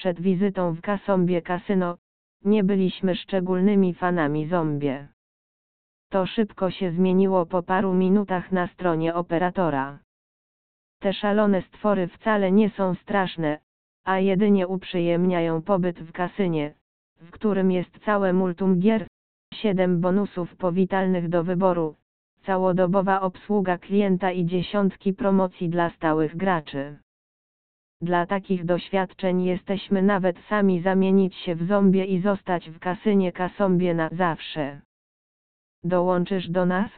przed wizytą w Kasombie Kasyno, nie byliśmy szczególnymi fanami zombie. To szybko się zmieniło po paru minutach na stronie operatora. Te szalone stwory wcale nie są straszne, a jedynie uprzyjemniają pobyt w kasynie, w którym jest całe multum gier, 7 bonusów powitalnych do wyboru, całodobowa obsługa klienta i dziesiątki promocji dla stałych graczy. Dla takich doświadczeń jesteśmy nawet sami zamienić się w zombie i zostać w kasynie kasombie na zawsze. Dołączysz do nas?